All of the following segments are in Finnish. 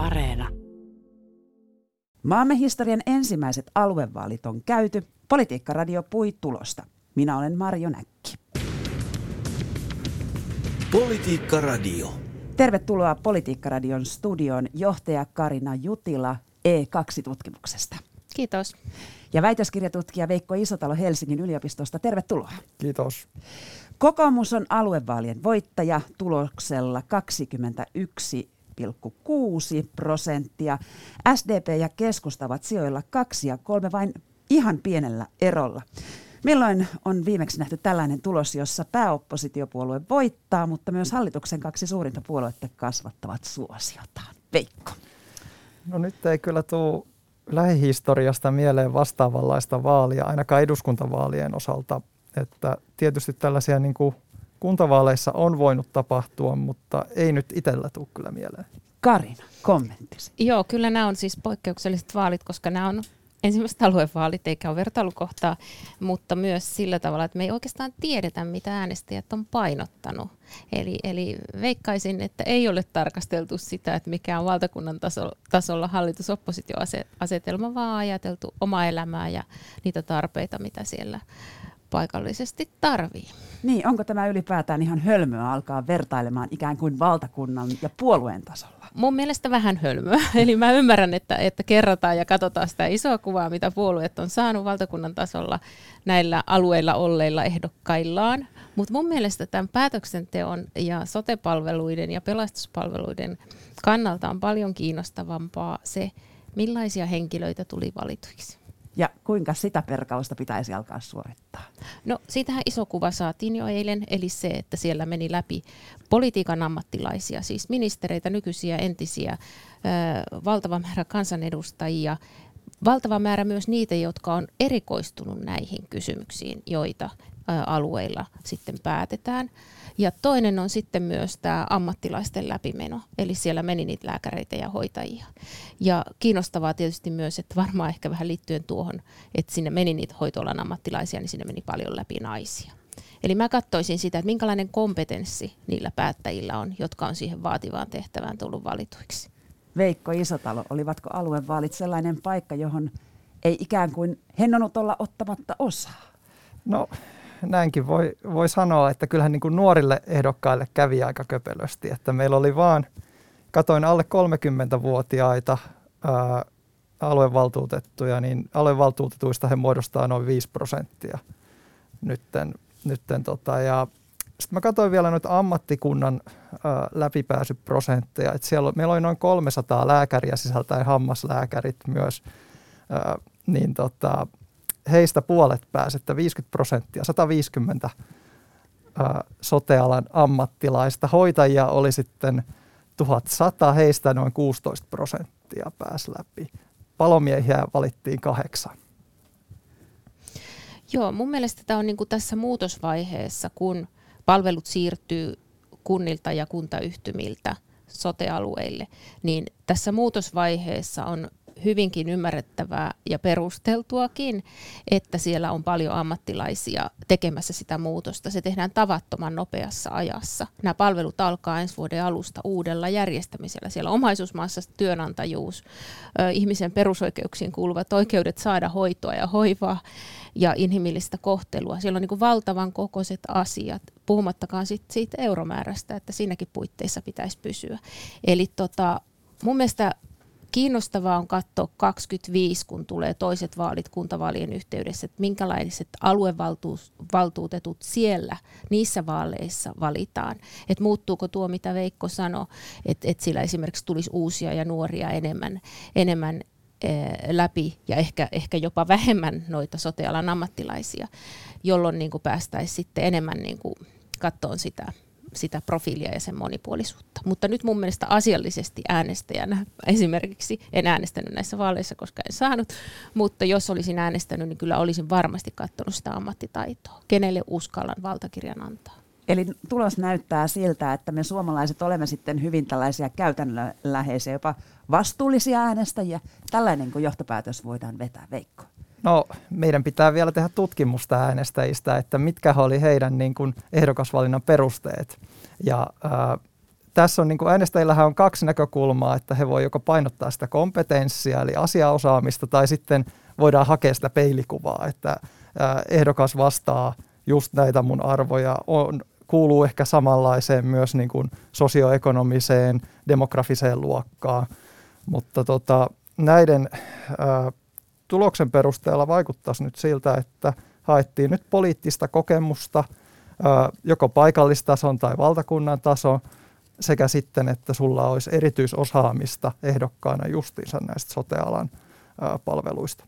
Areena. Maamme historian ensimmäiset aluevaalit on käyty. Politiikkaradio pui tulosta. Minä olen Marjo Näkki. Politiikkaradio. Tervetuloa Politiikkaradion studioon johtaja Karina Jutila E2-tutkimuksesta. Kiitos. Ja väitöskirjatutkija Veikko Isotalo Helsingin yliopistosta. Tervetuloa. Kiitos. Kokoomus on aluevaalien voittaja tuloksella 21,6 prosenttia. SDP ja keskusta ovat sijoilla kaksi ja kolme vain ihan pienellä erolla. Milloin on viimeksi nähty tällainen tulos, jossa pääoppositiopuolue voittaa, mutta myös hallituksen kaksi suurinta puoluetta kasvattavat suosiotaan? Veikko. No nyt ei kyllä tule lähihistoriasta mieleen vastaavanlaista vaalia, ainakaan eduskuntavaalien osalta. Että tietysti tällaisia niin kuin kuntavaaleissa on voinut tapahtua, mutta ei nyt itsellä tule kyllä mieleen. Karina, kommenttisi. Joo, kyllä nämä on siis poikkeukselliset vaalit, koska nämä on ensimmäiset aluevaalit eikä ole vertailukohtaa, mutta myös sillä tavalla, että me ei oikeastaan tiedetä, mitä äänestäjät on painottanut. Eli, eli veikkaisin, että ei ole tarkasteltu sitä, että mikä on valtakunnan taso, tasolla hallitus-oppositioasetelma, vaan ajateltu omaa elämää ja niitä tarpeita, mitä siellä paikallisesti tarvii. Niin, onko tämä ylipäätään ihan hölmöä alkaa vertailemaan ikään kuin valtakunnan ja puolueen tasolla? Mun mielestä vähän hölmöä. Eli mä ymmärrän, että, että kerrotaan ja katsotaan sitä isoa kuvaa, mitä puolueet on saanut valtakunnan tasolla näillä alueilla olleilla ehdokkaillaan. Mutta mun mielestä tämän päätöksenteon ja sotepalveluiden ja pelastuspalveluiden kannalta on paljon kiinnostavampaa se, millaisia henkilöitä tuli valituiksi. Ja kuinka sitä perkausta pitäisi alkaa suorittaa? No siitähän iso kuva saatiin jo eilen, eli se, että siellä meni läpi politiikan ammattilaisia, siis ministereitä, nykyisiä, entisiä, valtava määrä kansanedustajia, valtava määrä myös niitä, jotka on erikoistunut näihin kysymyksiin, joita alueilla sitten päätetään. Ja toinen on sitten myös tämä ammattilaisten läpimeno, eli siellä meni niitä lääkäreitä ja hoitajia. Ja kiinnostavaa tietysti myös, että varmaan ehkä vähän liittyen tuohon, että sinne meni niitä hoitoalan ammattilaisia, niin sinne meni paljon läpi naisia. Eli mä katsoisin sitä, että minkälainen kompetenssi niillä päättäjillä on, jotka on siihen vaativaan tehtävään tullut valituiksi. Veikko Isotalo, olivatko aluevaalit sellainen paikka, johon ei ikään kuin hennonut olla ottamatta osaa? No näinkin voi, voi sanoa, että kyllähän niin kuin nuorille ehdokkaille kävi aika köpelösti, että meillä oli vaan, katoin alle 30-vuotiaita ää, aluevaltuutettuja, niin aluevaltuutetuista he muodostaa noin 5 prosenttia nytten, nytten tota, ja sitten mä katsoin vielä noita ammattikunnan ää, läpipääsyprosentteja, että siellä, meillä oli noin 300 lääkäriä sisältäen hammaslääkärit myös, niin tota, heistä puolet pääsi, että 50 prosenttia, 150 ää, sotealan ammattilaista. Hoitajia oli sitten 1100, heistä noin 16 prosenttia pääsi läpi. Palomiehiä valittiin kahdeksan. Joo, mun mielestä tämä on niin tässä muutosvaiheessa, kun palvelut siirtyy kunnilta ja kuntayhtymiltä sotealueille, niin tässä muutosvaiheessa on hyvinkin ymmärrettävää ja perusteltuakin, että siellä on paljon ammattilaisia tekemässä sitä muutosta. Se tehdään tavattoman nopeassa ajassa. Nämä palvelut alkaa ensi vuoden alusta uudella järjestämisellä. Siellä omaisuusmaassa työnantajuus, ihmisen perusoikeuksiin kuuluvat oikeudet saada hoitoa ja hoivaa ja inhimillistä kohtelua. Siellä on niin valtavan kokoiset asiat, puhumattakaan sit siitä euromäärästä, että siinäkin puitteissa pitäisi pysyä. Eli tota, mun mielestä kiinnostavaa on katsoa 25, kun tulee toiset vaalit kuntavaalien yhteydessä, että minkälaiset aluevaltuutetut siellä niissä vaaleissa valitaan. Että muuttuuko tuo, mitä Veikko sanoi, että, että sillä esimerkiksi tulisi uusia ja nuoria enemmän, enemmän eh, läpi ja ehkä, ehkä jopa vähemmän noita sotealan ammattilaisia, jolloin niin päästäisiin sitten enemmän niin kuin kattoon sitä sitä profiilia ja sen monipuolisuutta. Mutta nyt mun mielestä asiallisesti äänestäjänä, esimerkiksi en äänestänyt näissä vaaleissa, koska en saanut, mutta jos olisin äänestänyt, niin kyllä olisin varmasti katsonut sitä ammattitaitoa. Kenelle uskallan valtakirjan antaa? Eli tulos näyttää siltä, että me suomalaiset olemme sitten hyvin tällaisia käytännönläheisiä, jopa vastuullisia äänestäjiä. Tällainen kuin johtopäätös voidaan vetää, Veikko. No meidän pitää vielä tehdä tutkimusta äänestäjistä, että mitkä oli heidän niin kuin ehdokasvalinnan perusteet. Ja ää, tässä on niin kuin äänestäjillähän on kaksi näkökulmaa, että he voi joko painottaa sitä kompetenssia eli asiaosaamista tai sitten voidaan hakea sitä peilikuvaa, että ehdokas vastaa just näitä mun arvoja, on, kuuluu ehkä samanlaiseen myös niin kuin sosioekonomiseen, demografiseen luokkaan, mutta tota, näiden ää, tuloksen perusteella vaikuttaisi nyt siltä, että haettiin nyt poliittista kokemusta joko paikallistason tai valtakunnan tason sekä sitten, että sulla olisi erityisosaamista ehdokkaana justiinsa näistä sotealan palveluista.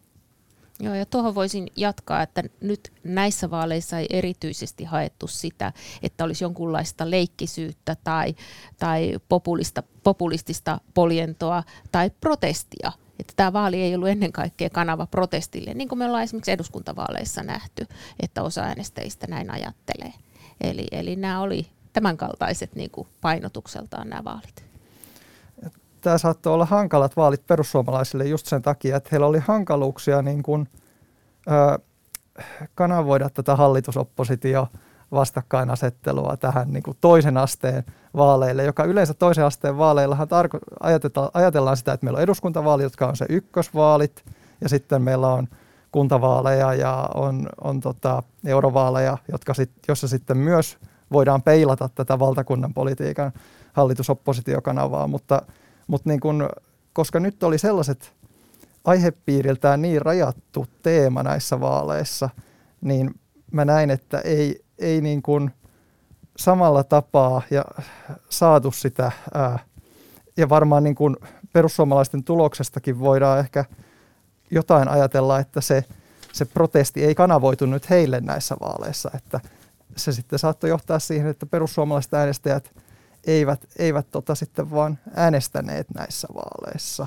Joo, ja tuohon voisin jatkaa, että nyt näissä vaaleissa ei erityisesti haettu sitä, että olisi jonkunlaista leikkisyyttä tai, tai populista, populistista poljentoa tai protestia. Että tämä vaali ei ollut ennen kaikkea kanava protestille, niin kuin me ollaan esimerkiksi eduskuntavaaleissa nähty, että osa äänestäjistä näin ajattelee. Eli, eli nämä oli tämänkaltaiset niin kuin painotukseltaan nämä vaalit tämä saattoi olla hankalat vaalit perussuomalaisille just sen takia, että heillä oli hankaluuksia niin kuin, ö, kanavoida tätä hallitusoppositio vastakkainasettelua tähän niin kuin toisen asteen vaaleille, joka yleensä toisen asteen vaaleillahan tarko- ajatellaan, sitä, että meillä on eduskuntavaalit, jotka on se ykkösvaalit, ja sitten meillä on kuntavaaleja ja on, on tota eurovaaleja, jotka sit, jossa sitten myös voidaan peilata tätä valtakunnan politiikan hallitusoppositiokanavaa, mutta – mutta niin kun, koska nyt oli sellaiset aihepiiriltään niin rajattu teema näissä vaaleissa, niin mä näin, että ei, ei niin kuin samalla tapaa ja saatu sitä, ää, ja varmaan niin kuin perussuomalaisten tuloksestakin voidaan ehkä jotain ajatella, että se, se protesti ei kanavoitu nyt heille näissä vaaleissa, että se sitten saattoi johtaa siihen, että perussuomalaiset äänestäjät – eivät, eivät tota sitten vaan äänestäneet näissä vaaleissa.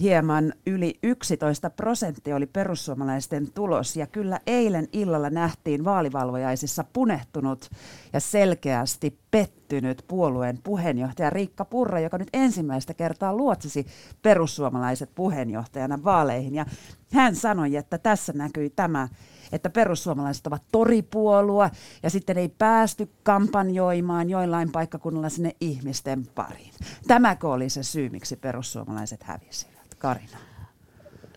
Hieman yli 11 prosenttia oli perussuomalaisten tulos ja kyllä eilen illalla nähtiin vaalivalvojaisissa punehtunut ja selkeästi pettynyt puolueen puheenjohtaja Riikka Purra, joka nyt ensimmäistä kertaa luotsisi perussuomalaiset puheenjohtajana vaaleihin ja hän sanoi, että tässä näkyi tämä että perussuomalaiset ovat toripuolua ja sitten ei päästy kampanjoimaan joillain paikkakunnalla sinne ihmisten pariin. Tämäkö oli se syy, miksi perussuomalaiset hävisivät? Karina.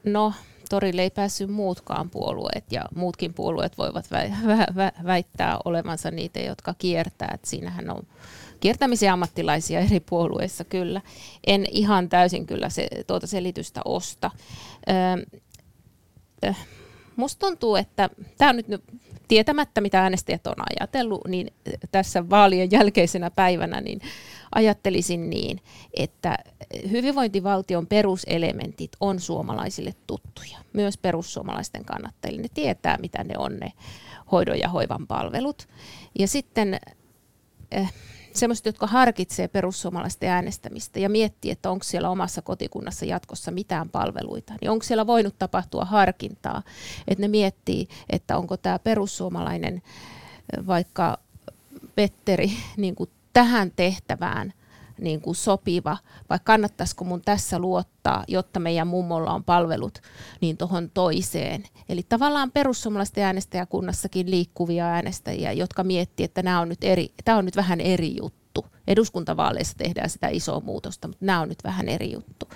No, torille ei päässyt muutkaan puolueet ja muutkin puolueet voivat vä- vä- vä- väittää olevansa niitä, jotka kiertää. Et siinähän on kiertämisen ammattilaisia eri puolueissa kyllä. En ihan täysin kyllä se, tuota selitystä osta. Öö, öö, musta tuntuu, että tämä on nyt tietämättä, mitä äänestäjät on ajatellut, niin tässä vaalien jälkeisenä päivänä niin ajattelisin niin, että hyvinvointivaltion peruselementit on suomalaisille tuttuja, myös perussuomalaisten kannattajille. Ne tietää, mitä ne on ne hoidon ja hoivan palvelut. Ja sitten... Eh, semmoiset, jotka harkitsee perussuomalaisten äänestämistä ja miettii, että onko siellä omassa kotikunnassa jatkossa mitään palveluita, niin onko siellä voinut tapahtua harkintaa, että ne miettii, että onko tämä perussuomalainen vaikka Petteri niin kuin tähän tehtävään niin kuin sopiva, vai kannattaisiko mun tässä luottaa, jotta meidän mummolla on palvelut niin tuohon toiseen. Eli tavallaan perussuomalaisten äänestäjäkunnassakin liikkuvia äänestäjiä, jotka miettii, että nämä on nyt eri, tämä on nyt vähän eri juttu. Eduskuntavaaleissa tehdään sitä isoa muutosta, mutta nämä on nyt vähän eri juttu.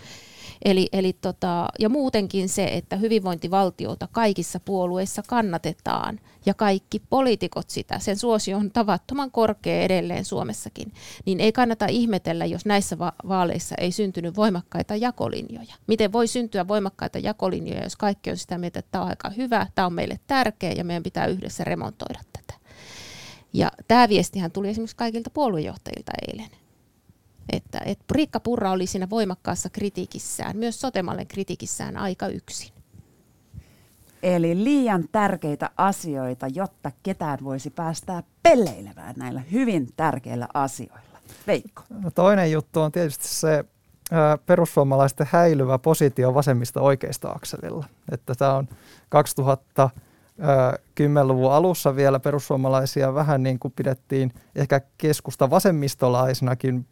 Eli, eli tota, ja muutenkin se, että hyvinvointivaltiota kaikissa puolueissa kannatetaan ja kaikki poliitikot sitä, sen suosio on tavattoman korkea edelleen Suomessakin, niin ei kannata ihmetellä, jos näissä va- vaaleissa ei syntynyt voimakkaita jakolinjoja. Miten voi syntyä voimakkaita jakolinjoja, jos kaikki on sitä mieltä, että tämä on aika hyvä, tämä on meille tärkeä ja meidän pitää yhdessä remontoida tätä. Ja tämä viestihän tuli esimerkiksi kaikilta puoluejohtajilta eilen että, että Riikka Purra oli siinä voimakkaassa kritiikissään, myös Sotemallen kritiikissään aika yksin. Eli liian tärkeitä asioita, jotta ketään voisi päästää pelleilemään näillä hyvin tärkeillä asioilla. Veikko. No toinen juttu on tietysti se ää, perussuomalaisten häilyvä positio vasemmista oikeista akselilla. Että tämä on 2000 10-luvun alussa vielä perussuomalaisia vähän niin kuin pidettiin ehkä keskusta vasemmistolaisenakin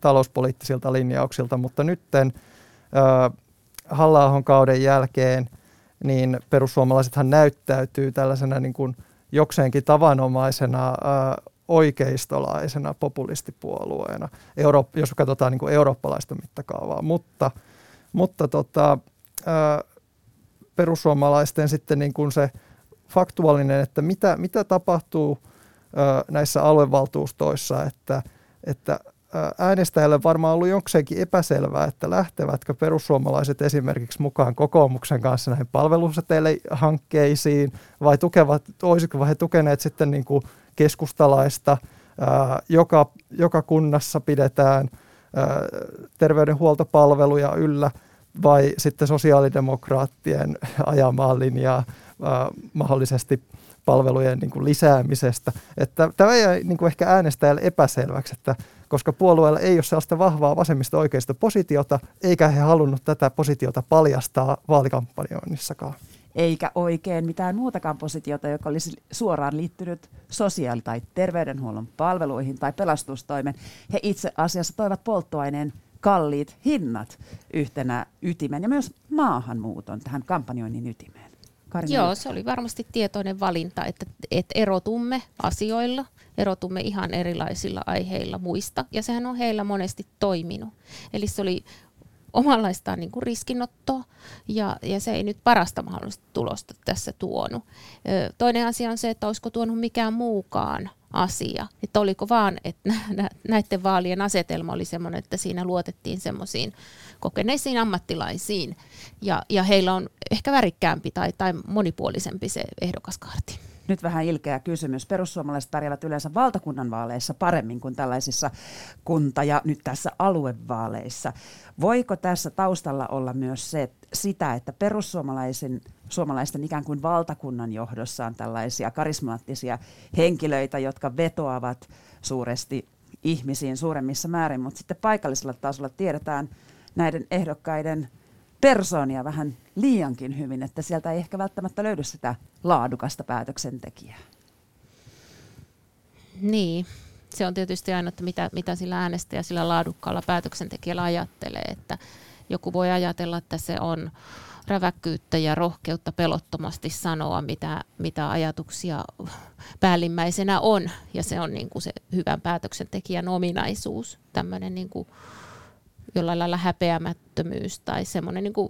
talouspoliittisilta linjauksilta, mutta nytten halla kauden jälkeen niin perussuomalaisethan näyttäytyy tällaisena niin kuin jokseenkin tavanomaisena oikeistolaisena populistipuolueena, jos katsotaan niin kuin eurooppalaista mittakaavaa. Mutta, mutta tota, perussuomalaisten sitten niin kuin se faktuaalinen, että mitä, mitä tapahtuu ää, näissä aluevaltuustoissa, että, että äänestäjälle varmaan ollut jokseenkin epäselvää, että lähtevätkö perussuomalaiset esimerkiksi mukaan kokoomuksen kanssa näihin palveluseteilehankkeisiin vai tukevat, olisiko he tukeneet sitten niin kuin keskustalaista, joka, joka kunnassa pidetään terveydenhuoltopalveluja yllä vai sitten sosiaalidemokraattien ajamaa linjaa mahdollisesti palvelujen niin kuin lisäämisestä. Että tämä ei niin kuin ehkä äänestäjälle epäselväksi, että koska puolueella ei ole sellaista vahvaa vasemmista oikeista positiota, eikä he halunnut tätä positiota paljastaa vaalikampanjoinnissakaan. Eikä oikein mitään muutakaan positiota, joka olisi suoraan liittynyt sosiaali- tai terveydenhuollon palveluihin tai pelastustoimen. He itse asiassa toivat polttoaineen kalliit hinnat yhtenä ytimen ja myös maahanmuuton tähän kampanjoinnin ytimeen. Karin Joo, se oli varmasti tietoinen valinta, että, että erotumme asioilla, erotumme ihan erilaisilla aiheilla muista, ja sehän on heillä monesti toiminut. Eli se oli omanlaistaan niin kuin riskinottoa, ja, ja se ei nyt parasta mahdollista tulosta tässä tuonut. Toinen asia on se, että olisiko tuonut mikään muukaan asia. Että oliko vaan, että näiden vaalien asetelma oli sellainen, että siinä luotettiin semmoisiin kokeneisiin ammattilaisiin ja, ja heillä on ehkä värikkäämpi tai, tai monipuolisempi se ehdokaskaarti. Nyt vähän ilkeä kysymys. Perussuomalaiset pärjäävät yleensä valtakunnan vaaleissa paremmin kuin tällaisissa kunta- ja nyt tässä aluevaaleissa. Voiko tässä taustalla olla myös se, sitä, että perussuomalaisen suomalaisten ikään kuin valtakunnan johdossa on tällaisia karismaattisia henkilöitä, jotka vetoavat suuresti ihmisiin suuremmissa määrin, mutta sitten paikallisella tasolla tiedetään näiden ehdokkaiden persoonia vähän liiankin hyvin, että sieltä ei ehkä välttämättä löydy sitä laadukasta päätöksentekijää. Niin, se on tietysti aina, että mitä, mitä sillä äänestäjä sillä laadukkaalla päätöksentekijällä ajattelee, että joku voi ajatella, että se on räväkkyyttä ja rohkeutta pelottomasti sanoa, mitä, mitä ajatuksia päällimmäisenä on. Ja se on niin kuin se hyvän päätöksentekijän ominaisuus, tämmöinen niin kuin jollain lailla häpeämättömyys tai semmoinen niin kuin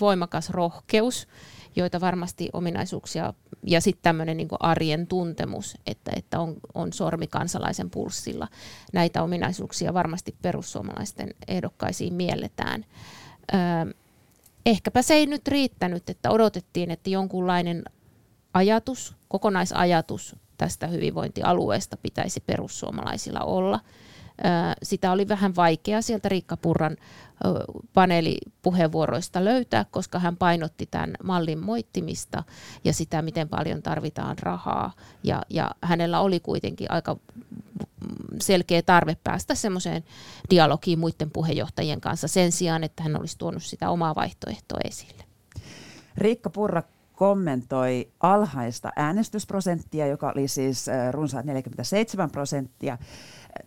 voimakas rohkeus, joita varmasti ominaisuuksia, ja sitten tämmöinen niin arjen tuntemus, että, että on, on sormi kansalaisen pulssilla. Näitä ominaisuuksia varmasti perussuomalaisten ehdokkaisiin mielletään. Ehkäpä se ei nyt riittänyt, että odotettiin, että jonkunlainen ajatus, kokonaisajatus tästä hyvinvointialueesta pitäisi perussuomalaisilla olla – sitä oli vähän vaikea sieltä Riikka Purran paneelipuheenvuoroista löytää, koska hän painotti tämän mallin moittimista ja sitä, miten paljon tarvitaan rahaa. Ja, ja hänellä oli kuitenkin aika selkeä tarve päästä semmoiseen dialogiin muiden puheenjohtajien kanssa sen sijaan, että hän olisi tuonut sitä omaa vaihtoehtoa esille. Riikka Purra kommentoi alhaista äänestysprosenttia, joka oli siis runsaat 47 prosenttia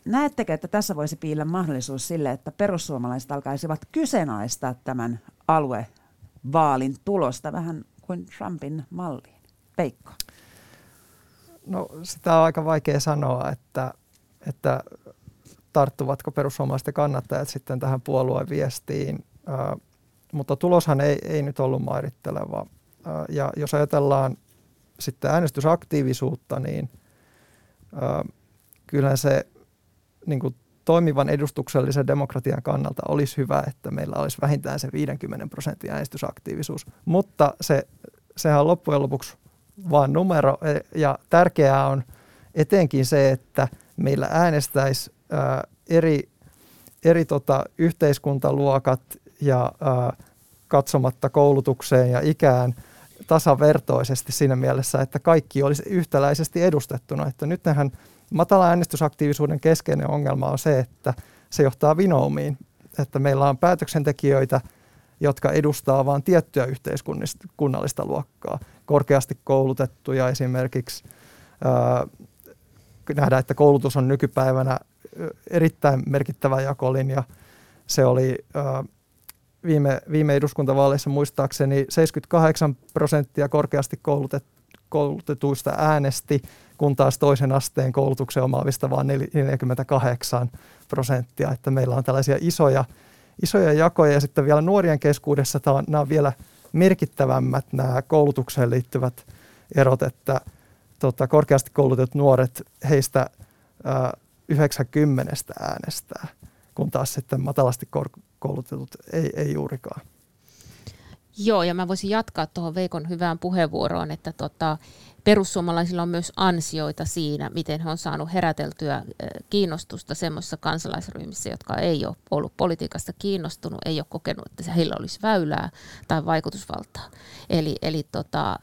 näettekö, että tässä voisi piillä mahdollisuus sille, että perussuomalaiset alkaisivat kyseenalaistaa tämän aluevaalin tulosta vähän kuin Trumpin malliin? Peikko. No sitä on aika vaikea sanoa, että, että tarttuvatko perussuomalaisten kannattajat sitten tähän puolueen viestiin, äh, mutta tuloshan ei, ei nyt ollut mairitteleva. Äh, ja jos ajatellaan sitten äänestysaktiivisuutta, niin äh, kyllä se niin kuin toimivan edustuksellisen demokratian kannalta olisi hyvä, että meillä olisi vähintään se 50 prosentin äänestysaktiivisuus. Mutta se, sehän on loppujen lopuksi vain numero e, ja tärkeää on etenkin se, että meillä äänestäisi ää, eri, eri tota, yhteiskuntaluokat ja ää, katsomatta koulutukseen ja ikään tasavertoisesti siinä mielessä, että kaikki olisi yhtäläisesti edustettuna. Että nythän Matala äänestysaktiivisuuden keskeinen ongelma on se, että se johtaa vinoumiin, että meillä on päätöksentekijöitä, jotka edustaa vain tiettyä yhteiskunnallista luokkaa. Korkeasti koulutettuja esimerkiksi. Ää, nähdään, että koulutus on nykypäivänä erittäin merkittävä jakolinja. Se oli ää, viime, viime eduskuntavaaleissa muistaakseni 78 prosenttia korkeasti koulutettuja koulutetuista äänesti, kun taas toisen asteen koulutuksen omaavista vain 48 prosenttia. Että meillä on tällaisia isoja, isoja jakoja ja sitten vielä nuorien keskuudessa tämä on, nämä on vielä merkittävämmät nämä koulutukseen liittyvät erot, että tota, korkeasti koulutetut nuoret, heistä ää, 90 äänestää, kun taas sitten matalasti koulutetut ei, ei juurikaan. Joo, ja mä voisin jatkaa tuohon Veikon hyvään puheenvuoroon, että tota, perussuomalaisilla on myös ansioita siinä, miten he on saanut heräteltyä kiinnostusta semmoisissa kansalaisryhmissä, jotka ei ole ollut politiikasta kiinnostunut, ei ole kokenut, että heillä olisi väylää tai vaikutusvaltaa. Eli, eli tota,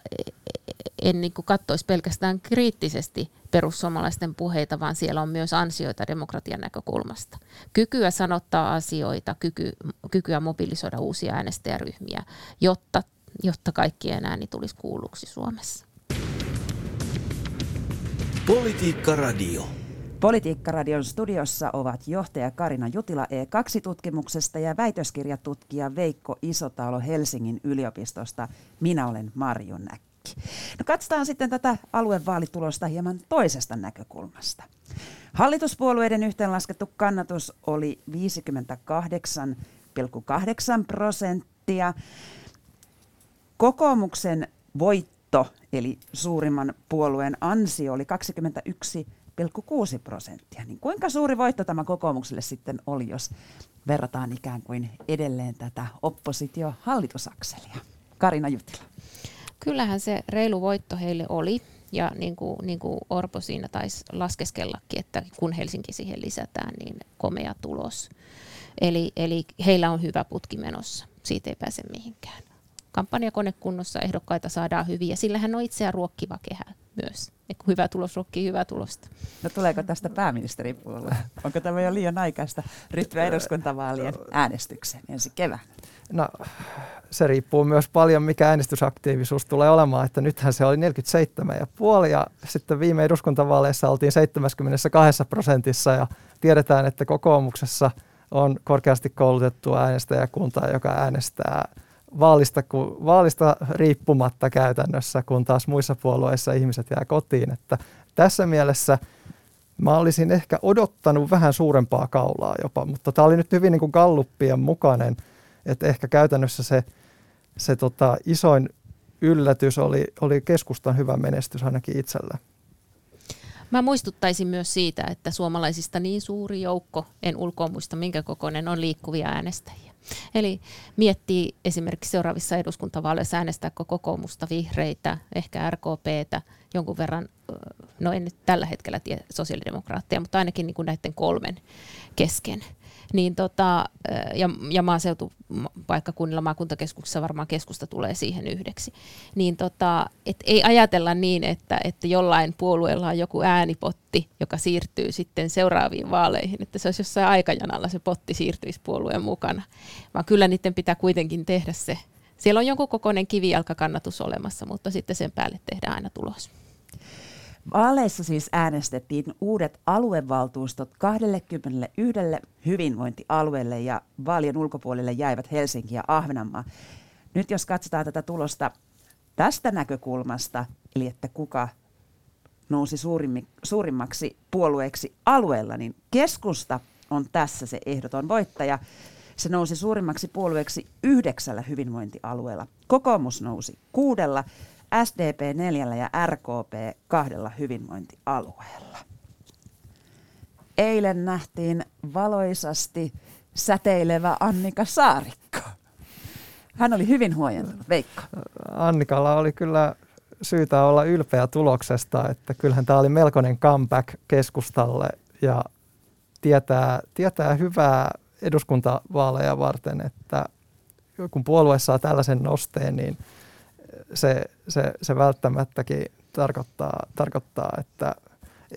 en niin katsoisi pelkästään kriittisesti perussuomalaisten puheita, vaan siellä on myös ansioita demokratian näkökulmasta. Kykyä sanottaa asioita, kyky, kykyä mobilisoida uusia äänestäjäryhmiä, jotta, jotta kaikkien ääni tulisi kuulluksi Suomessa. Politiikka Radio. Politiikkaradion studiossa ovat johtaja Karina Jutila E2-tutkimuksesta ja väitöskirjatutkija Veikko Isotalo Helsingin yliopistosta. Minä olen Marjo Näkki. No katsotaan sitten tätä aluevaalitulosta hieman toisesta näkökulmasta. Hallituspuolueiden yhteenlaskettu kannatus oli 58,8 prosenttia. Kokoomuksen voitto eli suurimman puolueen ansio, oli 21,6 prosenttia. Niin kuinka suuri voitto tämä kokoomukselle sitten oli, jos verrataan ikään kuin edelleen tätä oppositio-hallitusakselia? Karina Jutila. Kyllähän se reilu voitto heille oli. Ja niin kuin, niin kuin Orpo siinä taisi laskeskellakin, että kun Helsinki siihen lisätään, niin komea tulos. Eli, eli heillä on hyvä putki menossa. Siitä ei pääse mihinkään kampanjakone kunnossa, ehdokkaita saadaan hyviä. Sillähän on itseään ruokkiva kehä myös. Hyvä tulos ruokkii hyvää tulosta. No tuleeko tästä pääministeripuolue? Onko tämä jo liian aikaista ryhtyä eduskuntavaalien äänestykseen ensi keväänä? No se riippuu myös paljon, mikä äänestysaktiivisuus tulee olemaan. Että nythän se oli 47,5 ja sitten viime eduskuntavaaleissa oltiin 72 prosentissa ja tiedetään, että kokoomuksessa on korkeasti koulutettua äänestäjäkuntaa, joka äänestää – vaalista, vaalista riippumatta käytännössä, kun taas muissa puolueissa ihmiset jää kotiin. Että tässä mielessä mä olisin ehkä odottanut vähän suurempaa kaulaa jopa, mutta tämä oli nyt hyvin niin kuin galluppien mukainen, että ehkä käytännössä se, se tota, isoin yllätys oli, oli keskustan hyvä menestys ainakin itsellä. Mä muistuttaisin myös siitä, että suomalaisista niin suuri joukko, en ulkoa muista minkä kokoinen, on liikkuvia äänestäjiä. Eli miettii esimerkiksi seuraavissa eduskuntavaaleissa äänestääkö kokoomusta, vihreitä, ehkä RKPtä, jonkun verran, no en nyt tällä hetkellä tiedä sosiaalidemokraatteja, mutta ainakin niin kuin näiden kolmen kesken niin tota, ja, ja maaseutupaikkakunnilla, maakuntakeskuksessa varmaan keskusta tulee siihen yhdeksi, niin tota, et ei ajatella niin, että, että jollain puolueella on joku äänipotti, joka siirtyy sitten seuraaviin vaaleihin, että se olisi jossain aikajanalla se potti siirtyisi puolueen mukana, vaan kyllä niiden pitää kuitenkin tehdä se. Siellä on jonkun kokoinen kivijalkakannatus olemassa, mutta sitten sen päälle tehdään aina tulos. Vaaleissa siis äänestettiin uudet aluevaltuustot 21 hyvinvointialueelle ja vaalien ulkopuolelle jäivät Helsinki ja Ahvenanmaa. Nyt jos katsotaan tätä tulosta tästä näkökulmasta, eli että kuka nousi suurimmaksi puolueeksi alueella, niin keskusta on tässä se ehdoton voittaja. Se nousi suurimmaksi puolueeksi yhdeksällä hyvinvointialueella. Kokoomus nousi kuudella SDP neljällä ja RKP kahdella hyvinvointialueella. Eilen nähtiin valoisasti säteilevä Annika Saarikko. Hän oli hyvin huojentunut. Veikko. Annikalla oli kyllä syytä olla ylpeä tuloksesta, että kyllähän tämä oli melkoinen comeback keskustalle ja tietää, tietää hyvää eduskuntavaaleja varten, että kun puolue saa tällaisen nosteen, niin – se, se, se välttämättäkin tarkoittaa, tarkoittaa että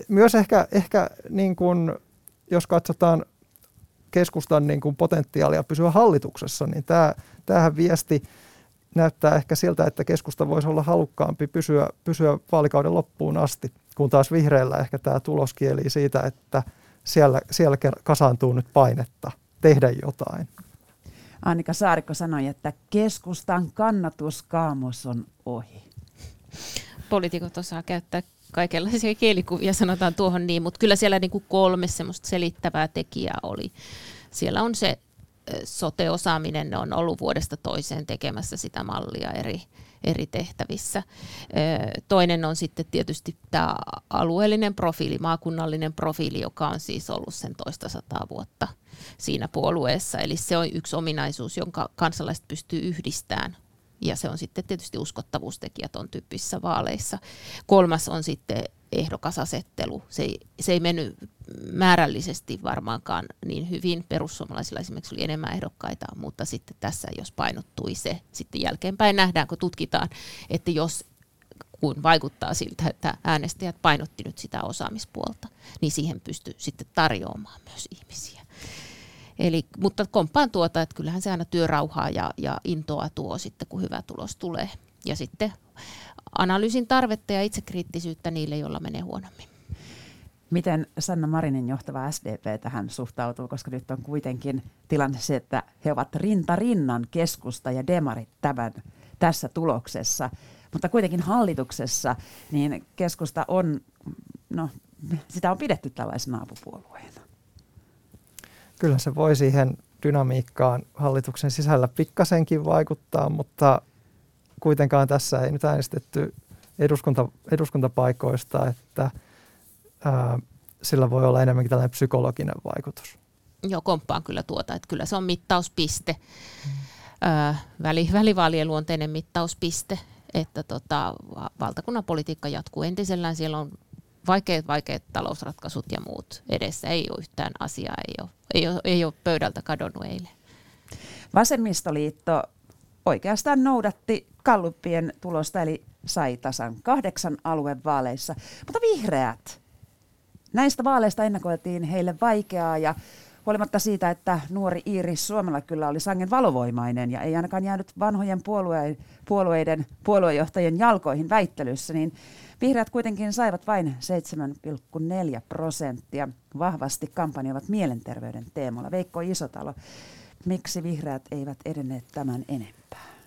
myös ehkä, ehkä niin kuin, jos katsotaan keskustan niin kuin potentiaalia pysyä hallituksessa, niin tämä, tämähän viesti näyttää ehkä siltä, että keskusta voisi olla halukkaampi pysyä, pysyä vaalikauden loppuun asti, kun taas vihreillä ehkä tämä tulos kieli siitä, että siellä, siellä kasaantuu nyt painetta tehdä jotain. Annika Saarikko sanoi, että keskustan kannatuskaamos on ohi. poliitikot osaa käyttää kaikenlaisia kielikuvia, sanotaan tuohon niin, mutta kyllä siellä niin kuin kolme semmoista selittävää tekijää oli. Siellä on se sote-osaaminen, ne on ollut vuodesta toiseen tekemässä sitä mallia eri, eri tehtävissä. Toinen on sitten tietysti tämä alueellinen profiili, maakunnallinen profiili, joka on siis ollut sen toista sataa vuotta siinä puolueessa. Eli se on yksi ominaisuus, jonka kansalaiset pystyy yhdistämään ja se on sitten tietysti uskottavuustekijä tuon tyyppisissä vaaleissa. Kolmas on sitten ehdokasasettelu. Se ei, se ei mennyt määrällisesti varmaankaan niin hyvin. Perussuomalaisilla esimerkiksi oli enemmän ehdokkaita, mutta sitten tässä jos painottui se, sitten jälkeenpäin nähdään, kun tutkitaan, että jos kun vaikuttaa siltä, että äänestäjät painotti nyt sitä osaamispuolta, niin siihen pystyy sitten tarjoamaan myös ihmisiä. Eli, mutta komppaan tuota, että kyllähän se aina työrauhaa ja, ja intoa tuo sitten, kun hyvä tulos tulee. Ja sitten analyysin tarvetta ja itsekriittisyyttä niille, joilla menee huonommin. Miten Sanna Marinin johtava SDP tähän suhtautuu, koska nyt on kuitenkin tilanne se, että he ovat rinta rinnan keskusta ja demarit tämän, tässä tuloksessa. Mutta kuitenkin hallituksessa niin keskusta on, no sitä on pidetty tällaisena apupuolueena. Kyllä se voi siihen dynamiikkaan hallituksen sisällä pikkasenkin vaikuttaa, mutta kuitenkaan tässä ei nyt äänestetty eduskunta, eduskuntapaikoista, että ää, sillä voi olla enemmänkin tällainen psykologinen vaikutus. Joo, komppaan kyllä tuota, että kyllä se on mittauspiste, mm. ää, väli, välivaalien luonteinen mittauspiste, että tota, valtakunnan politiikka jatkuu entisellään. Siellä on vaikeat, vaikeat talousratkaisut ja muut edessä. Ei ole yhtään asiaa, ei ole, ei ole, ei ole pöydältä kadonnut eilen. Vasemmistoliitto oikeastaan noudatti Kalluppien tulosta, eli sai tasan kahdeksan alueen vaaleissa. Mutta vihreät, näistä vaaleista ennakoitiin heille vaikeaa ja huolimatta siitä, että nuori Iiris Suomella kyllä oli sangen valovoimainen ja ei ainakaan jäänyt vanhojen puolueiden, puolueiden puoluejohtajien jalkoihin väittelyssä, niin vihreät kuitenkin saivat vain 7,4 prosenttia. Vahvasti kampanjoivat mielenterveyden teemalla. Veikko Isotalo, miksi vihreät eivät edenneet tämän enempää?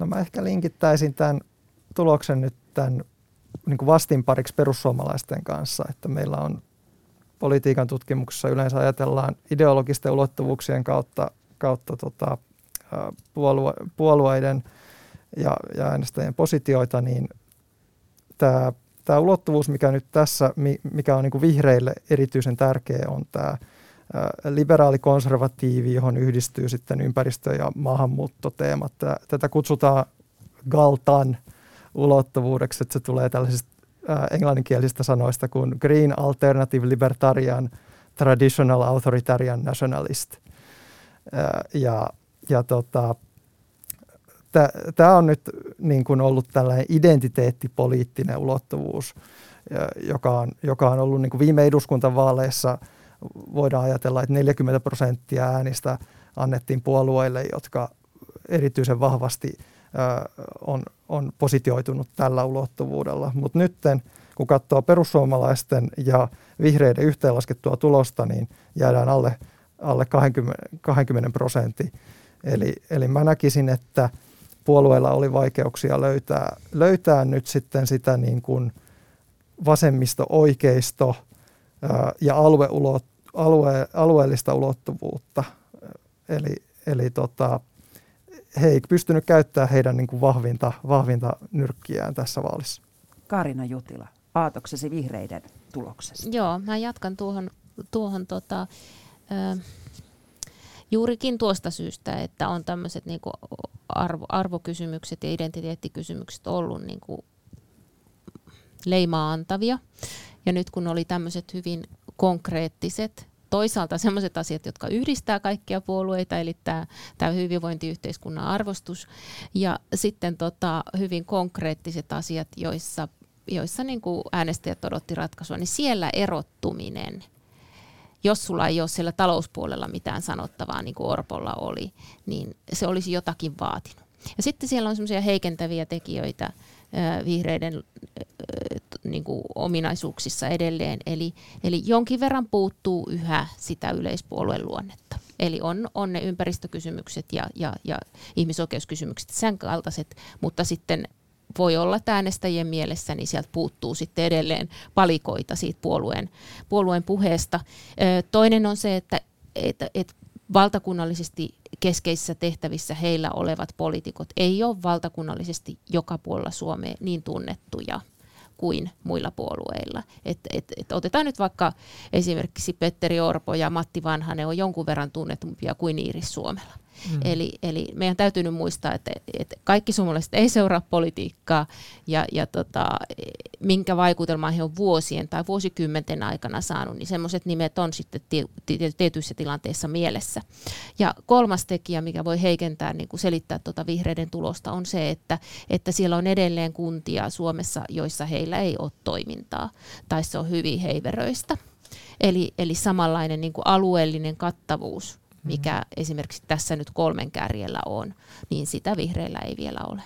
No mä ehkä linkittäisin tämän tuloksen nyt tämän niin vastinpariksi perussuomalaisten kanssa, että meillä on politiikan tutkimuksessa yleensä ajatellaan ideologisten ulottuvuuksien kautta, kautta tota, puolue, puolueiden ja, ja äänestäjien positioita, niin tämä, tämä ulottuvuus, mikä nyt tässä, mikä on niin vihreille erityisen tärkeä, on tämä liberaali-konservatiivi, johon yhdistyy sitten ympäristö- ja maahanmuuttoteemat. Tätä kutsutaan Galtan ulottuvuudeksi, että se tulee tällaisista englanninkielisistä sanoista kuin Green Alternative Libertarian Traditional Authoritarian Nationalist. Ja, ja tota, tämä on nyt niin kuin ollut tällainen identiteettipoliittinen ulottuvuus, joka on, joka on ollut niin kuin viime eduskuntavaaleissa – voidaan ajatella, että 40 prosenttia äänistä annettiin puolueille, jotka erityisen vahvasti on, on positioitunut tällä ulottuvuudella. Mutta nyt kun katsoo perussuomalaisten ja vihreiden yhteenlaskettua tulosta, niin jäädään alle, alle 20, 20 prosentin. Eli, eli mä näkisin, että puolueilla oli vaikeuksia löytää, löytää nyt sitten sitä niin kuin vasemmisto-oikeisto ja alueulot, alue, alueellista ulottuvuutta. Eli, eli tota, he ei pystynyt käyttämään heidän niin kuin vahvinta, vahvinta nyrkkiään tässä vaalissa. Karina Jutila, aatoksesi vihreiden tuloksesta. Joo, mä jatkan tuohon, tuohon tota, ö, juurikin tuosta syystä, että on tämmöiset niin arvo, arvokysymykset ja identiteettikysymykset ollut niin kuin leimaa antavia. Ja nyt kun oli tämmöiset hyvin konkreettiset, toisaalta sellaiset asiat, jotka yhdistää kaikkia puolueita, eli tämä, tämä hyvinvointiyhteiskunnan arvostus, ja sitten tota, hyvin konkreettiset asiat, joissa, joissa niin kuin äänestäjät odotti ratkaisua, niin siellä erottuminen, jos sulla ei ole siellä talouspuolella mitään sanottavaa, niin kuin Orpolla oli, niin se olisi jotakin vaatinut. Ja sitten siellä on semmoisia heikentäviä tekijöitä, vihreiden niin kuin ominaisuuksissa edelleen. Eli, eli jonkin verran puuttuu yhä sitä yleispuolueen luonnetta. Eli on, on ne ympäristökysymykset ja, ja, ja ihmisoikeuskysymykset sen kaltaiset, mutta sitten voi olla, että äänestäjien mielessä niin sieltä puuttuu sitten edelleen palikoita siitä puolueen, puolueen puheesta. Toinen on se, että, että, että valtakunnallisesti keskeisissä tehtävissä heillä olevat poliitikot ei ole valtakunnallisesti joka puolella Suomea niin tunnettuja kuin muilla puolueilla. Et, et, et otetaan nyt vaikka esimerkiksi Petteri Orpo ja Matti Vanhanen on jonkun verran tunnetumpia kuin Iiris Suomella. Mm. Eli, eli meidän täytyy nyt muistaa, että, että kaikki suomalaiset ei seuraa politiikkaa ja, ja tota, minkä vaikutelman he on vuosien tai vuosikymmenten aikana saanut, niin semmoiset nimet on sitten tietyissä tilanteissa mielessä. Ja kolmas tekijä, mikä voi heikentää, niin kuin selittää tuota vihreiden tulosta, on se, että, että siellä on edelleen kuntia Suomessa, joissa heillä ei ole toimintaa tai se on hyvin heiveröistä. Eli, eli samanlainen niin kuin alueellinen kattavuus mikä mm-hmm. esimerkiksi tässä nyt kolmen kärjellä on, niin sitä vihreillä ei vielä ole.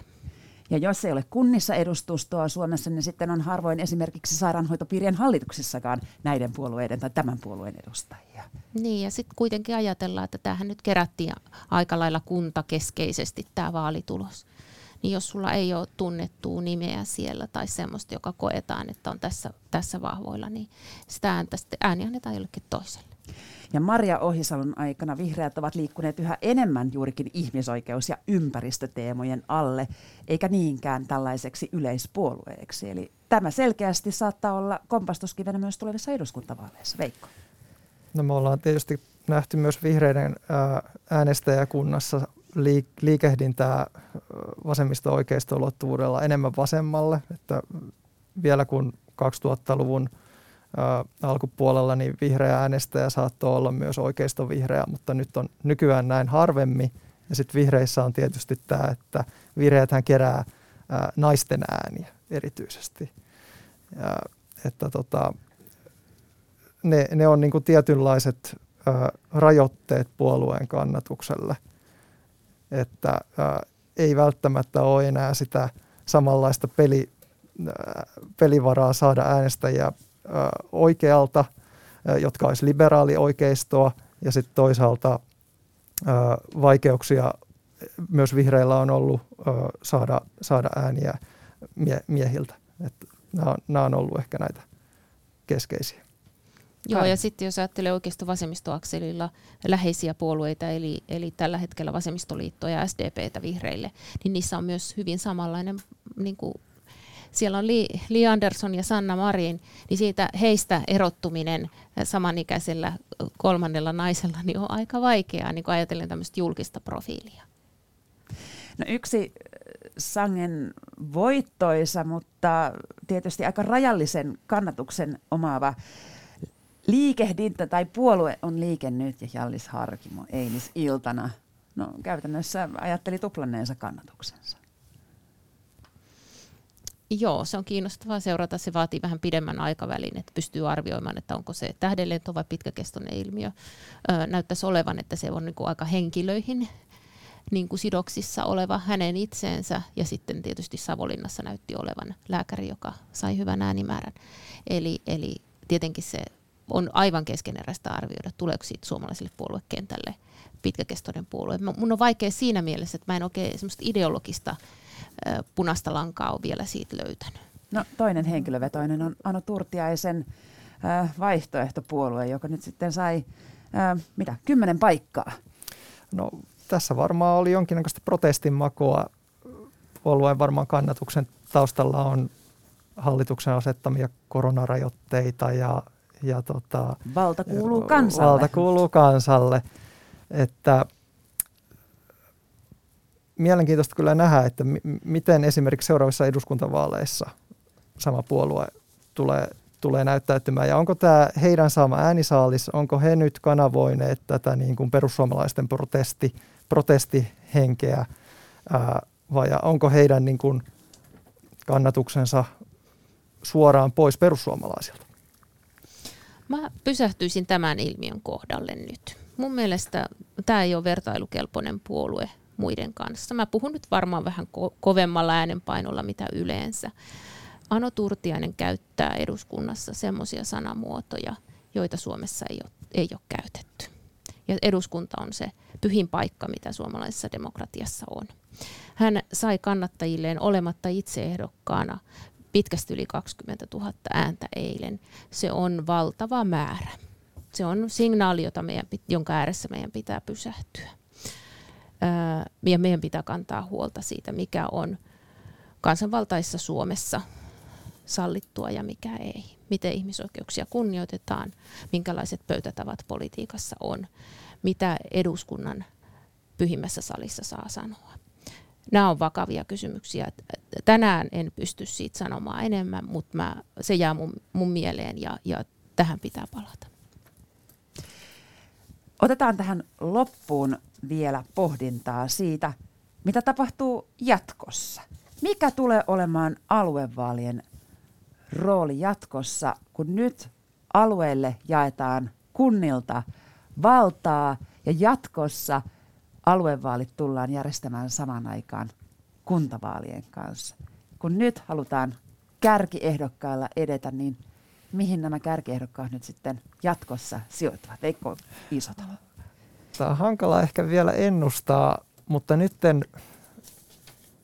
Ja jos ei ole kunnissa edustustoa Suomessa, niin sitten on harvoin esimerkiksi sairaanhoitopiirien hallituksissakaan näiden puolueiden tai tämän puolueen edustajia. Niin, ja sitten kuitenkin ajatellaan, että tähän nyt kerättiin aika lailla kuntakeskeisesti tämä vaalitulos. Niin jos sulla ei ole tunnettua nimeä siellä tai semmoista, joka koetaan, että on tässä, tässä vahvoilla, niin sitä ääntä ääni annetaan jollekin toiselle. Ja Maria Ohisalon aikana vihreät ovat liikkuneet yhä enemmän juurikin ihmisoikeus- ja ympäristöteemojen alle, eikä niinkään tällaiseksi yleispuolueeksi. Eli tämä selkeästi saattaa olla kompastuskivenä myös tulevissa eduskuntavaaleissa. Veikko. No me ollaan tietysti nähty myös vihreiden äänestäjäkunnassa liikehdintää vasemmisto-oikeisto-ulottuvuudella enemmän vasemmalle, että vielä kun 2000-luvun – alkupuolella niin vihreä äänestäjä saattoi olla myös oikeisto vihreä, mutta nyt on nykyään näin harvemmin. Ja sitten vihreissä on tietysti tämä, että vihreäthän kerää ää, naisten ääniä erityisesti. Ja, että tota, ne, ne on niinku tietynlaiset ää, rajoitteet puolueen kannatukselle, että ää, ei välttämättä ole enää sitä samanlaista peli, ää, pelivaraa saada äänestäjiä oikealta, jotka olisi liberaalioikeistoa, ja sitten toisaalta vaikeuksia myös vihreillä on ollut saada, saada ääniä mie- miehiltä. nämä, on, nämä on ollut ehkä näitä keskeisiä. Joo, ja sitten jos ajattelee oikeisto vasemmistoakselilla läheisiä puolueita, eli, eli tällä hetkellä vasemmistoliittoa ja SDPtä vihreille, niin niissä on myös hyvin samanlainen niin kuin siellä on Li, Anderson ja Sanna Marin, niin siitä heistä erottuminen samanikäisellä kolmannella naisella niin on aika vaikeaa, niin kuin ajatellen tämmöistä julkista profiilia. No yksi sangen voittoisa, mutta tietysti aika rajallisen kannatuksen omaava liikehdintä tai puolue on Liike Nyt ja Jallis Harkimo eilisiltana. No käytännössä ajatteli tuplanneensa kannatuksensa. Joo, se on kiinnostavaa seurata. Se vaatii vähän pidemmän aikavälin, että pystyy arvioimaan, että onko se tähdenlento vai pitkäkestoinen ilmiö. Ö, näyttäisi olevan, että se on niin kuin aika henkilöihin niin kuin sidoksissa oleva hänen itseensä ja sitten tietysti Savolinnassa näytti olevan lääkäri, joka sai hyvän äänimäärän. Eli, eli tietenkin se on aivan keskeneräistä arvioida, tuleeko siitä suomalaiselle puoluekentälle pitkäkestoinen puolue. Mun on vaikea siinä mielessä, että mä en oikein semmoista ideologista punaista lankaa ole vielä siitä löytänyt. No toinen henkilövetoinen on Ano Turtiaisen vaihtoehtopuolue, joka nyt sitten sai mitä, kymmenen paikkaa. No tässä varmaan oli jonkinnäköistä protestin makua. Puolueen varmaan kannatuksen taustalla on hallituksen asettamia koronarajoitteita ja, ja tota, valta kuuluu kansalle. Valta kuuluu kansalle. Että mielenkiintoista kyllä nähdä, että m- miten esimerkiksi seuraavissa eduskuntavaaleissa sama puolue tulee, tulee näyttäytymään. Ja onko tämä heidän saama äänisaalis, onko he nyt kanavoineet tätä niin kuin perussuomalaisten protesti, protestihenkeä ää, vai onko heidän niin kuin kannatuksensa suoraan pois perussuomalaisilta? Mä pysähtyisin tämän ilmiön kohdalle nyt. Mun mielestä tämä ei ole vertailukelpoinen puolue muiden kanssa. Mä puhun nyt varmaan vähän ko- kovemmalla äänenpainolla mitä yleensä. Ano Turtiainen käyttää eduskunnassa semmoisia sanamuotoja, joita Suomessa ei ole, ei ole käytetty. Ja eduskunta on se pyhin paikka, mitä suomalaisessa demokratiassa on. Hän sai kannattajilleen olematta itse ehdokkaana pitkästi yli 20 000 ääntä eilen. Se on valtava määrä. Se on signaali, jota meidän, jonka ääressä meidän pitää pysähtyä. Ja meidän pitää kantaa huolta siitä, mikä on kansanvaltaisessa Suomessa sallittua ja mikä ei. Miten ihmisoikeuksia kunnioitetaan, minkälaiset pöytätavat politiikassa on, mitä eduskunnan pyhimmässä salissa saa sanoa. Nämä on vakavia kysymyksiä. Tänään en pysty siitä sanomaan enemmän, mutta mä, se jää mun, mun mieleen ja, ja tähän pitää palata. Otetaan tähän loppuun vielä pohdintaa siitä, mitä tapahtuu jatkossa. Mikä tulee olemaan aluevaalien rooli jatkossa, kun nyt alueelle jaetaan kunnilta valtaa ja jatkossa aluevaalit tullaan järjestämään samaan aikaan kuntavaalien kanssa. Kun nyt halutaan kärkiehdokkailla edetä, niin mihin nämä kärkiehdokkaat nyt sitten jatkossa sijoittuvat? Veikko Isotalo. Tämä on hankala ehkä vielä ennustaa, mutta nytten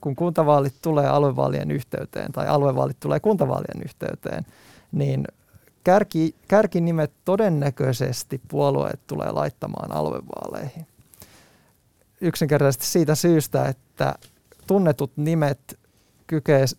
kun kuntavaalit tulee aluevaalien yhteyteen tai aluevaalit tulee kuntavaalien yhteyteen, niin kärki, kärkinimet todennäköisesti puolueet tulee laittamaan aluevaaleihin. Yksinkertaisesti siitä syystä, että tunnetut nimet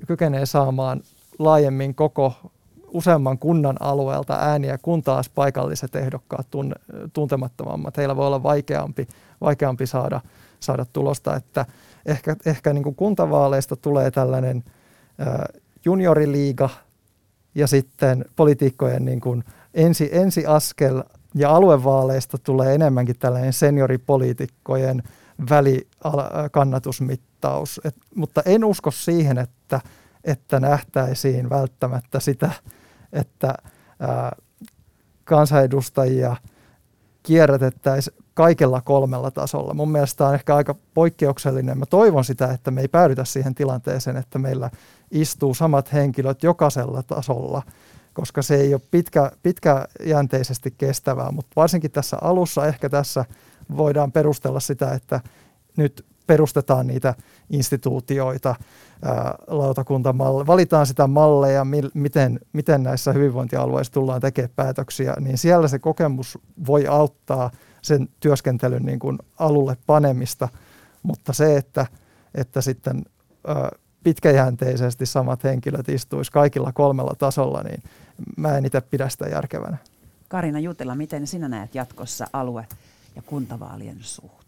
kykenee saamaan laajemmin koko useamman kunnan alueelta ääniä, kun taas paikalliset ehdokkaat tunne, tuntemattomammat. Heillä voi olla vaikeampi, vaikeampi saada, saada tulosta, että ehkä, ehkä niin kuin kuntavaaleista tulee tällainen junioriliiga ja sitten poliitikkojen niin kuin ensi, ensiaskel ja aluevaaleista tulee enemmänkin tällainen senioripoliitikkojen välikannatusmittaus. Et, mutta en usko siihen, että, että nähtäisiin välttämättä sitä, että ää, kansanedustajia kierrätettäisiin kaikella kolmella tasolla. Mun mielestä tämä on ehkä aika poikkeuksellinen. Mä toivon sitä, että me ei päädytä siihen tilanteeseen, että meillä istuu samat henkilöt jokaisella tasolla, koska se ei ole pitkä, pitkäjänteisesti kestävää, mutta varsinkin tässä alussa ehkä tässä voidaan perustella sitä, että nyt perustetaan niitä instituutioita, lautakuntamalleja, valitaan sitä malleja, miten, miten näissä hyvinvointialueissa tullaan tekemään päätöksiä, niin siellä se kokemus voi auttaa sen työskentelyn niin kuin alulle panemista, mutta se, että, että sitten pitkäjänteisesti samat henkilöt istuisi kaikilla kolmella tasolla, niin mä en itse pidä sitä järkevänä. Karina Jutela, miten sinä näet jatkossa alue- ja kuntavaalien suhteen?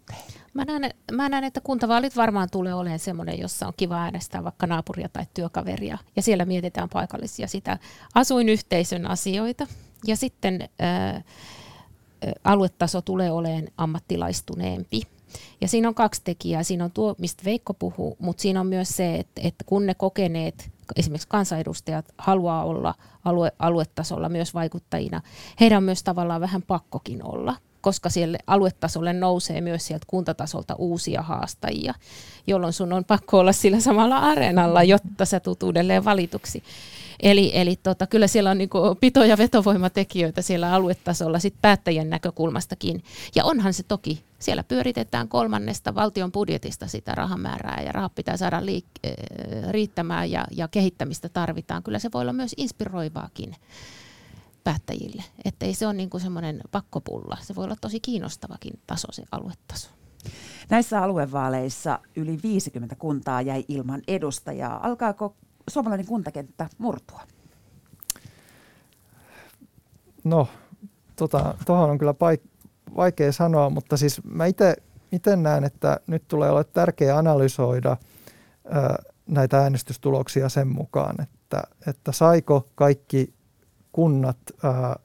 Mä näen, mä näen, että kuntavaalit varmaan tulee olemaan semmoinen, jossa on kiva äänestää vaikka naapuria tai työkaveria. Ja siellä mietitään paikallisia sitä asuinyhteisön asioita. Ja sitten ää, aluetaso tulee olemaan ammattilaistuneempi. Ja siinä on kaksi tekijää. Siinä on tuo, mistä Veikko puhuu, mutta siinä on myös se, että, että kun ne kokeneet, esimerkiksi kansanedustajat, haluaa olla alue, aluetasolla myös vaikuttajina, heidän on myös tavallaan vähän pakkokin olla koska siellä aluetasolle nousee myös sieltä kuntatasolta uusia haastajia, jolloin sun on pakko olla sillä samalla areenalla, jotta sä tulet uudelleen valituksi. Eli, eli tota, kyllä siellä on niinku pito- ja vetovoimatekijöitä siellä aluetasolla sit päättäjien näkökulmastakin. Ja onhan se toki, siellä pyöritetään kolmannesta valtion budjetista sitä rahamäärää ja rahat pitää saada liik- äh, riittämään ja, ja kehittämistä tarvitaan. Kyllä se voi olla myös inspiroivaakin päättäjille. Että ei se ole niinku semmoinen pakkopulla. Se voi olla tosi kiinnostavakin taso, se aluetaso. Näissä aluevaaleissa yli 50 kuntaa jäi ilman edustajaa. Alkaako suomalainen kuntakenttä murtua? No, tuohon tota, on kyllä paik- vaikea sanoa, mutta siis mä itse näen, että nyt tulee olla tärkeää analysoida ö, näitä äänestystuloksia sen mukaan, että, että saiko kaikki kunnat ö,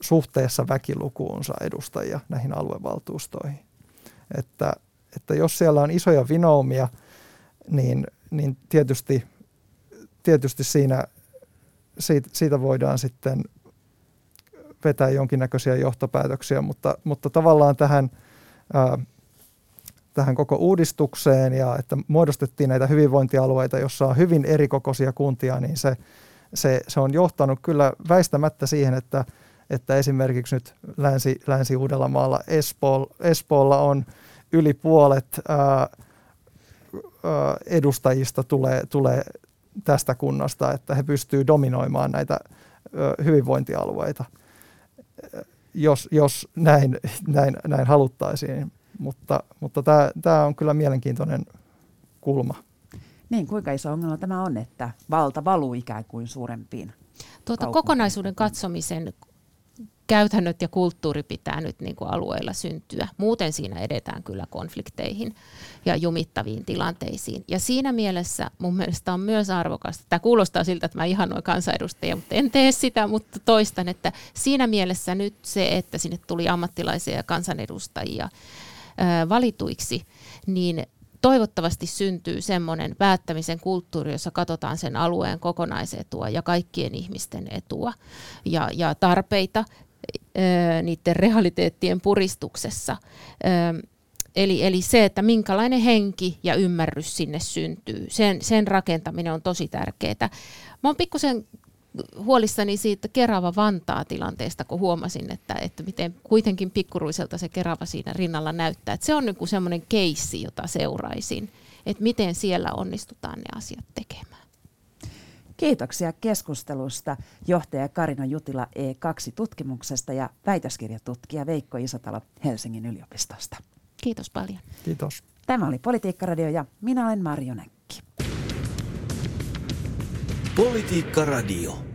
suhteessa väkilukuunsa edustajia näihin aluevaltuustoihin. Että, että jos siellä on isoja vinoumia, niin niin tietysti, tietysti siinä, siitä, siitä voidaan sitten vetää jonkinnäköisiä johtopäätöksiä, mutta, mutta tavallaan tähän, ää, tähän koko uudistukseen ja että muodostettiin näitä hyvinvointialueita, jossa on hyvin erikokoisia kuntia, niin se, se, se on johtanut kyllä väistämättä siihen, että, että esimerkiksi nyt Länsi, Länsi-Uudellamaalla Espoo, Espoolla on yli puolet ää, edustajista tulee, tulee tästä kunnasta, että he pystyvät dominoimaan näitä hyvinvointialueita, jos, jos näin, näin, näin haluttaisiin. Mutta, mutta tämä on kyllä mielenkiintoinen kulma. Niin, kuinka iso ongelma tämä on, että valta valuu ikään kuin suurempiin Tuota, kokonaisuuden katsomisen käytännöt ja kulttuuri pitää nyt niin kuin alueilla syntyä. Muuten siinä edetään kyllä konflikteihin ja jumittaviin tilanteisiin. Ja siinä mielessä mun mielestä on myös arvokasta. Tämä kuulostaa siltä, että mä ihanoin kansanedustajia, mutta en tee sitä, mutta toistan, että siinä mielessä nyt se, että sinne tuli ammattilaisia ja kansanedustajia valituiksi, niin toivottavasti syntyy semmoinen päättämisen kulttuuri, jossa katsotaan sen alueen kokonaisetua ja kaikkien ihmisten etua ja, ja tarpeita niiden realiteettien puristuksessa. Eli, eli se, että minkälainen henki ja ymmärrys sinne syntyy, sen, sen rakentaminen on tosi tärkeää. Mä oon pikkusen huolissani siitä Kerava-Vantaa tilanteesta, kun huomasin, että, että miten kuitenkin pikkuruiselta se Kerava siinä rinnalla näyttää. Että se on niin semmoinen keissi, jota seuraisin, että miten siellä onnistutaan ne asiat tekemään. Kiitoksia keskustelusta johtaja Karina Jutila E2-tutkimuksesta ja väitöskirjatutkija Veikko Isotalo Helsingin yliopistosta. Kiitos paljon. Kiitos. Tämä oli Politiikkaradio ja minä olen Marjo Näkki. Politiikka Radio.